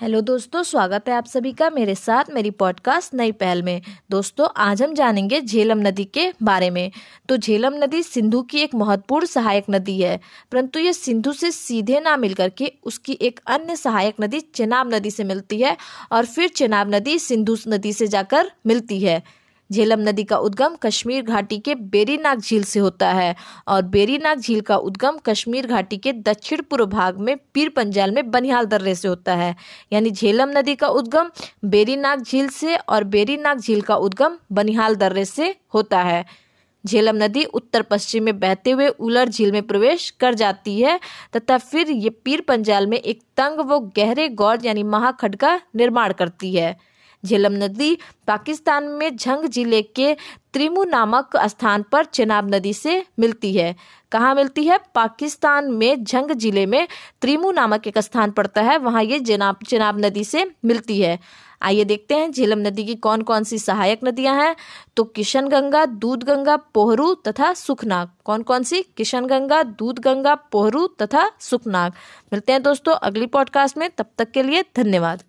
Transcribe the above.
Hello दोस्तों, स्वागत है आप सभी का मेरे साथ मेरी पॉडकास्ट नई पहल में। दोस्तों, आज हम जानेंगे झेलम नदी के बारे में। तो झेलम नदी सिंधु की एक महत्वपूर्ण सहायक नदी है, परंतु ये सिंधु से सीधे ना मिलकर के उसकी एक अन्य सहायक नदी चेनाब नदी से मिलती है, और फिर चेनाब नदी सिंधु नदी से जाकर मिलती है। झेलम नदी का उद्गम कश्मीर घाटी के बेरीनाग झील से होता है और बेरीनाग झील का उद्गम कश्मीर घाटी के दक्षिण पूर्व भाग में पीर पंजाल में बनिहाल दर्रे से होता है। यानी झेलम नदी का उद्गम बेरीनाग झील से और बेरीनाग झील का उद्गम बनिहाल दर्रे से होता है। झेलम नदी उत्तर पश्चिम में बहते हुए उलर झील में प्रवेश कर जाती है तथा फिर ये पीर पंजाल में एक तंग व गहरे गौर यानी महाखड का निर्माण करती है। झेलम नदी पाकिस्तान में झंग ज़िले के त्रिमु नामक स्थान पर चेनाब नदी से मिलती है। कहाँ मिलती है? पाकिस्तान में झंग ज़िले में त्रिमु नामक एक स्थान पड़ता है। वहाँ ये चेनाब चेनाब नदी से मिलती है। आइए देखते हैं झेलम नदी की कौन कौन सी सहायक नदियाँ हैं। तो किशन गंगा दूध गंगा पोहरू तथा सुखनाग। कौन कौन सी? किशन गंगा दूध गंगा पोहरू तथा सुखनाग। मिलते हैं दोस्तों अगली पॉडकास्ट में। तब तक के लिए धन्यवाद।